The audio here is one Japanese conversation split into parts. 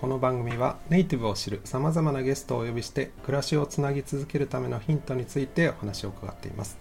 この番組はネイティブを知るさまざまなゲストをお呼びして暮らしをつなぎ続けるためのヒントについてお話を伺っています。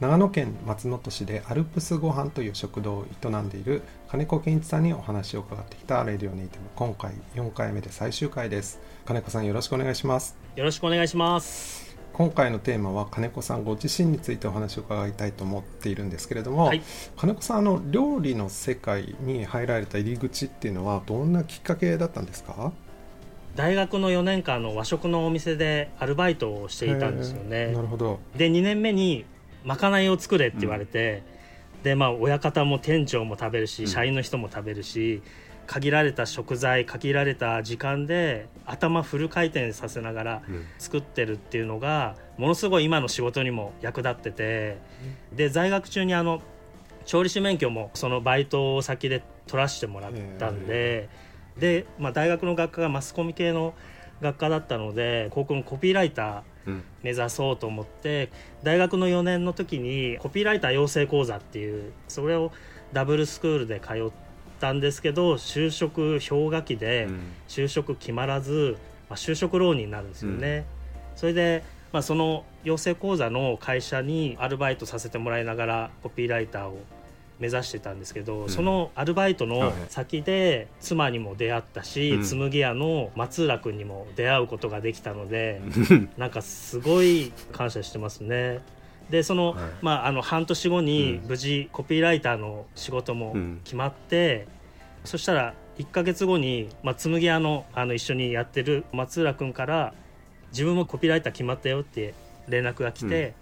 長野県松本市でアルプスご飯という食堂を営んでいる金子健一さんにお話を伺ってきたレディオネイティブ。今回4回目で最終回です。金子さんよろしくお願いします。よろしくお願いします。今回のテーマは金子さんご自身についてお話を伺いたいと思っているんですけれども、はい。金子さんあの料理の世界に入られた入り口っていうのはどんなきっかけだったんですか？大学の4年間の和食のお店でアルバイトをしていたんですよね。なるほど。で2年目にまかないを作れって言われて、でまあ親方も店長も食べるし、うん。社員の人も食べるし限られた食材限られた時間で頭フル回転させながらうん。作ってるっていうのがものすごい今の仕事にも役立っててで在学中にあの調理師免許もそのバイト先で取らせてもらったんで、で、まあ、大学の学科がマスコミ系の学科だったので高校のコピーライターうん。目指そうと思って大学の4年の時にコピーライター養成講座っていうそれをダブルスクールで通ったんですけど就職氷河期でうん。就職決まらず、まあ、就職浪人になるんですよね。それで、まあ、その養成講座の会社にアルバイトさせてもらいながらコピーライターを目指してたんですけど、ん。そのアルバイトのはい。先で妻にも出会ったし、うん。紬屋の松浦君にも出会うことができたので、うん。なんかすごい感謝してますね。でその、はい。まあ、あの半年後にうん。無事コピーライターの仕事もうん。決まって、そしたら1か月後に、まあ、紬屋のあの一緒にやってる松浦君から自分もコピーライター決まったよって連絡が来て、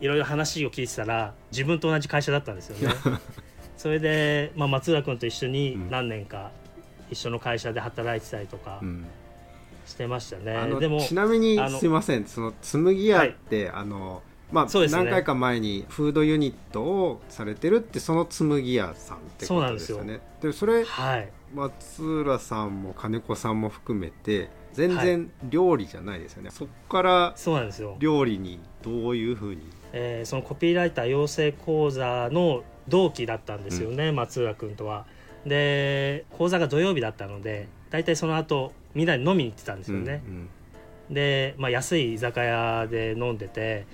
いろいろ話を聞いてたら自分と同じ会社だったんですよね。それで、まあ、松浦君と一緒にうん。何年か一緒の会社で働いてたりとかうん。してましたね。あのでもちなみにすいません。その紬屋って、あのまあ、ね。何回か前にフードユニットをされてるってその紬屋さんってことですよね。でそれはい。松浦さんも金子さんも含めて全然料理じゃないですよね、そこからそうなんですよ。料理にどういうふうに？えーそのコピーライター養成講座の同期だったんですよね、松浦君とは。で講座が土曜日だったので大体その後みんなで飲みに行ってたんですよね。うん。で、まあ、安い居酒屋で飲んでて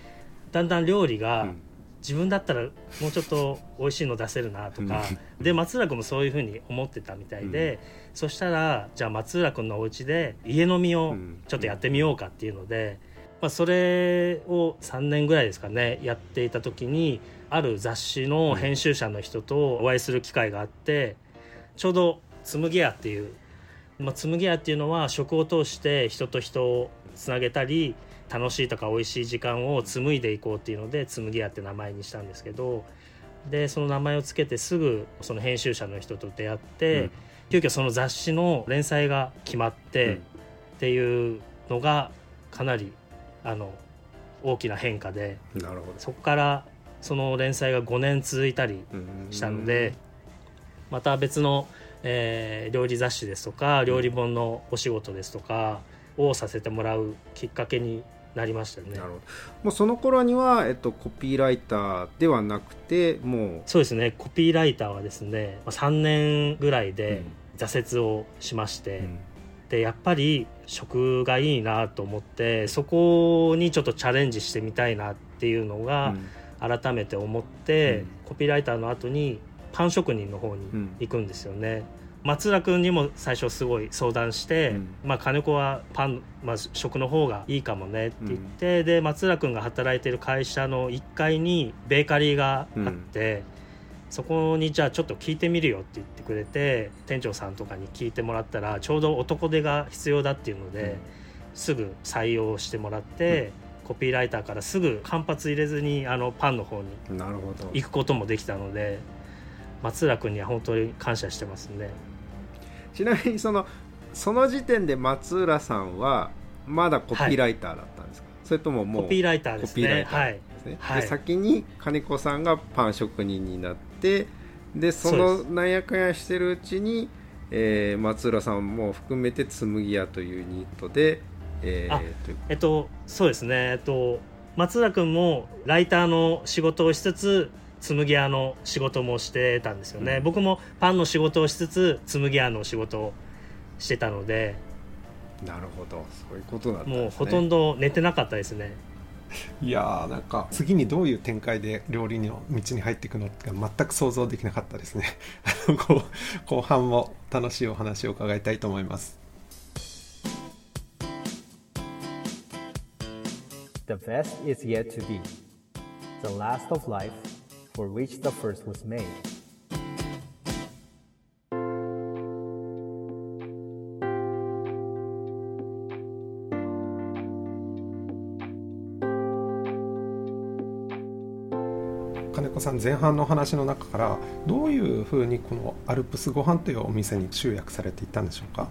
だんだん料理うがん。自分だったらもうちょっと美味しいの出せるなとか、で松浦君もそういうふうに思ってたみたいで、そしたらじゃあ松浦君のお家で家飲みをちょっとやってみようかっていうので、まあ、それを3年ぐらいですかねやっていた時にある雑誌の編集者の人とお会いする機会があってちょうど「紬屋」っていう、まあ、紬屋っていうのは食を通して人と人をつなげたり楽しいとか美味しい時間を紡いでいこうっていうので紬屋って名前にしたんですけどでその名前をつけてすぐその編集者の人と出会って、うん。急遽その雑誌の連載が決まって、うん。っていうのがかなりあの大きな変化でなるほど。そこからその連載が5年続いたりうん。したので、また別の、えー料理雑誌ですとか料理本のお仕事ですとかをさせてもらうきっかけになりましたね。なるほど。もうその頃には、えっと、コピーライターではなくてもうそうですね。コピーライターはですねまあ3年ぐらいで挫折をしまして、うん。でやっぱり食がいいなと思ってそこにちょっとチャレンジしてみたいなっていうのが改めて思って、うん。コピーライターの後にパン職人の方にうん。行くんですよね。松浦君にも最初すごい相談して、うん。まあ、金子はパン、まあ、食の方がいいかもねって言って、で松浦君が働いてる会社の1階にベーカリーがあって、そこにじゃあちょっと聞いてみるよって言ってくれて店長さんとかに聞いてもらったらちょうど男手が必要だっていうので、うん。すぐ採用してもらって、コピーライターからすぐ間髪入れずにあのパンの方に行くこともできたので松浦君には本当に感謝してますね。ちなみにそのその時点で松浦さんはまだコピーライターだったんですか、そそれとももうコピーライターですね。コピーライターはいですね、はい。で先に金子さんがパン職人になってでそそのなんやかんやしてるうちに、えー松浦さんも含めて紬屋というユニットで、えーえっとそうですね。えっと松浦君もライターの仕事をしつつ紬屋の仕事もしてたんですよね、うん。僕もパンの仕事をしつつ紬屋の仕事をしてたので。なるほど。そういうことなんね。もうほとんど寝てなかったですね。いやーなんか次にどういう展開で料理の道に入っていくのか全く想像できなかったですね。後半も楽しいお話を伺いたいと思います。The best is yet to be. The last of life for which the first was made. 金子さん前半のお話の中からどういうふうにこのアルプスご飯というお店に集約されていったんでしょうか？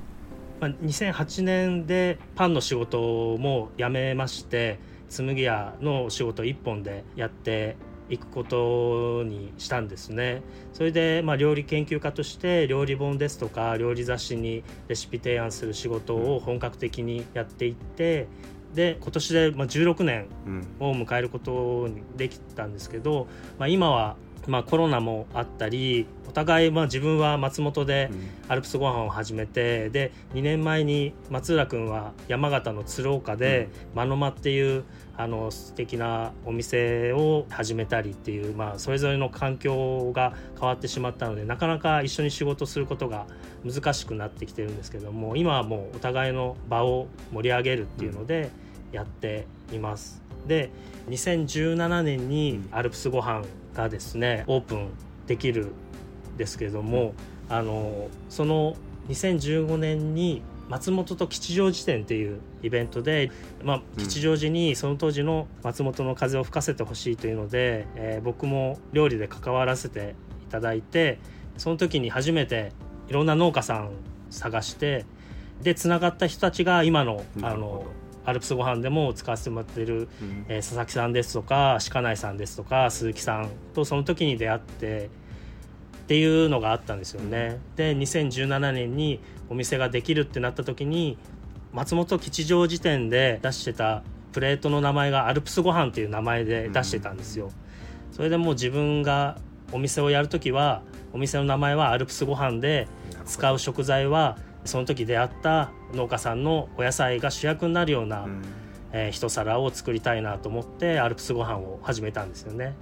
まあ、2008年でパンの仕事も辞めまして紬屋の仕事一本でやっていくことにしたんですね。それでまあ料理研究家として料理本ですとか料理雑誌にレシピ提案する仕事を本格的にやっていってで今年でまあ16年うん。を迎えることにできたんですけど、まあ、今はまあコロナもあったりお互いまあ自分は松本でアルプスご飯を始めてで2年前に松浦君は山形の鶴岡で間の間っていうあの素敵なお店を始めたりっていう、まあ、それぞれの環境が変わってしまったのでなかなか一緒に仕事することが難しくなってきてるんですけども今はもうお互いの場を盛り上げるっていうのでやっています。で2017年にアルプスご飯がですねオープンできるんですけれども、あのその2015年に松本と吉祥寺店っていうイベントで、まあ、うん。吉祥寺にその当時の松本の風を吹かせてほしいというので、えー僕も料理で関わらせていただいてその時に初めていろんな農家さん探してでつながった人たちが今のあのアルプスご飯でも使わせてもらってるうんえー佐々木さんですとか鹿内さんですとか鈴木さんとその時に出会ってっていうのがあったんですよね。で2017年にお店ができるってなった時に松本吉祥寺店で出してたプレートの名前がアルプスご飯っていう名前で出してたんですよ。それでもう自分がお店をやる時はお店の名前はアルプスご飯で使う食材はその時出会った農家さんのお野菜が主役になるような、うん。えー一皿を作りたいなと思ってアルプスご飯を始めたんですよね。なる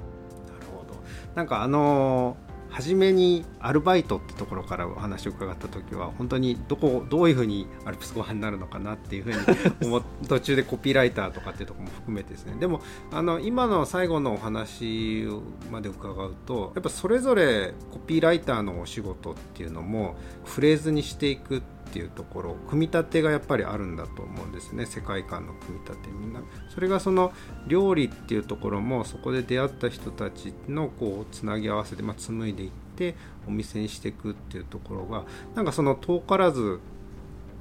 ほど。なんかあのー初めにアルバイトってところからお話を伺った時は本当にどこどういうふうにアルプスご飯になるのかなっていうふうに 思っ途中でコピーライターとかっていうところも含めてですね。でもあの今の最後のお話まで伺うとやっぱそれぞれコピーライターのお仕事っていうのもフレーズにしていくってていうところ組み立てがやっぱりあるんだと思うんですね世界観の組み立てみんなそれがその料理っていうところもそこで出会った人たちのこうつなぎ合わせて、まあ、紡いでいってお店にしていくっていうところがなんかその遠からず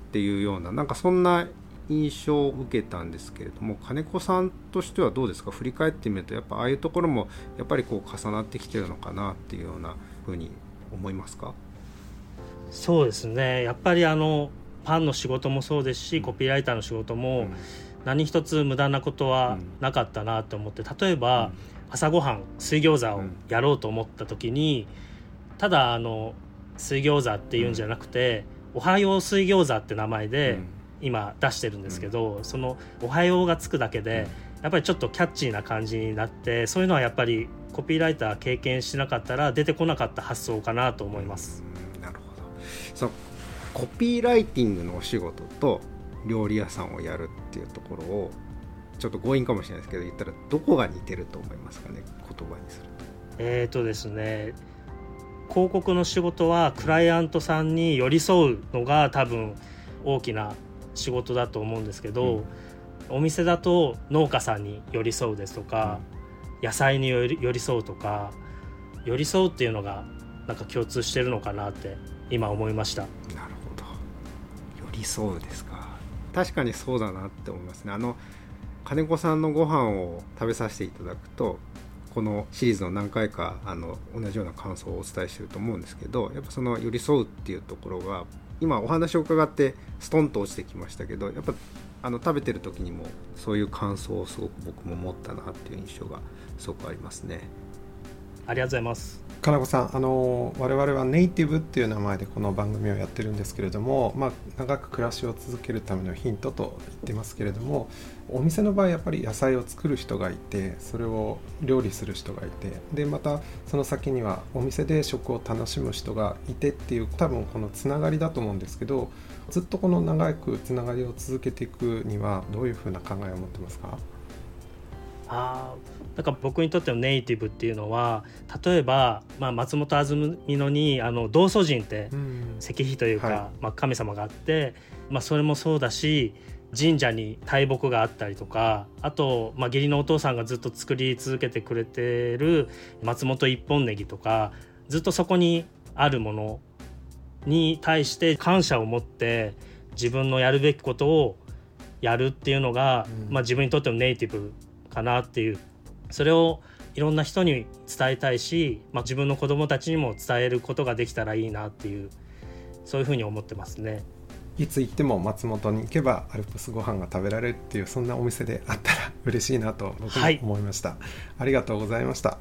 っていうようななんかそんな印象を受けたんですけれども金子さんとしてはどうですか？振り返ってみるとやっぱああいうところもやっぱりこう重なってきてるのかなっていうようなふうに思いますか？そうですね。やっぱりあのパンの仕事もそうですしコピーライターの仕事もうん。何一つ無駄なことはなかったなと思って例えば朝ごはん水餃子をやろうと思った時にただあの水餃子っていうんじゃなくて「おはよう水餃子」って名前で今出してるんですけどその「おはよう」がつくだけでやっぱりちょっとキャッチーな感じになってそういうのはやっぱりコピーライター経験しなかったら出てこなかった発想かなと思います。そのコピーライティングのお仕事と料理屋さんをやるっていうところをちょっと強引かもしれないですけど言ったらどこが似てると思いますかね言葉にすると。えーとですね広告の仕事はクライアントさんに寄り添うのが多分大きな仕事だと思うんですけど、お店だと農家さんに寄り添うですとか、野菜に寄り寄り添うとか寄り添うっていうのがなんか共通してるのかなって今思いました。なるほど寄り添うですか確かにそうだなって思いますねあの金子さんのご飯を食べさせていただくとこのシリーズの何回かあの同じような感想をお伝えしてると思うんですけどやっぱその寄り添うっていうところが今お話を伺ってストンと落ちてきましたけどやっぱあの食べてる時にもそういう感想をすごく僕も持ったなっていう印象がすごくありますね。ありがとうございます。金子さんあの我々はネイティブっていう名前でこの番組をやってるんですけれども、まあ、長く暮らしを続けるためのヒントと言ってますけれどもお店の場合やっぱり野菜を作る人がいてそれを料理する人がいてでまたその先にはお店で食を楽しむ人がいてっていう多分このつながりだと思うんですけどずっとこの長くつながりを続けていくにはどういうふうな考えを持ってますか？あなんか僕にとってのネイティブっていうのは例えば、まあ、松本安曇野にあの道祖神って石碑というか、はい、まあ、神様があって、まあ、それもそうだし神社に大木があったりとかあと、まあ、義理のお父さんがずっと作り続けてくれてる松本一本ネギとかずっとそこにあるものに対して感謝を持って自分のやるべきことをやるっていうのが、うん、まあ、自分にとってのネイティブかなっていうそれをいろんな人に伝えたいし、まあ、自分の子供たちにも伝えることができたらいいなっていうそういうふうに思ってますね。いつ行っても松本に行けばアルプスご飯が食べられるっていうそんなお店であったら嬉しいなと僕も思いました、はい、ありがとうございました。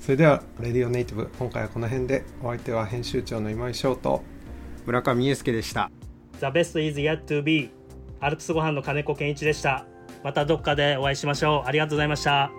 それでは「レディオネイティブ」今回はこの辺でお相手は編集長の今井翔と村上裕介でした。The best is yet to be アルプスご飯の金子健一でしたまたどっかでお会いしましょう。ありがとうございました。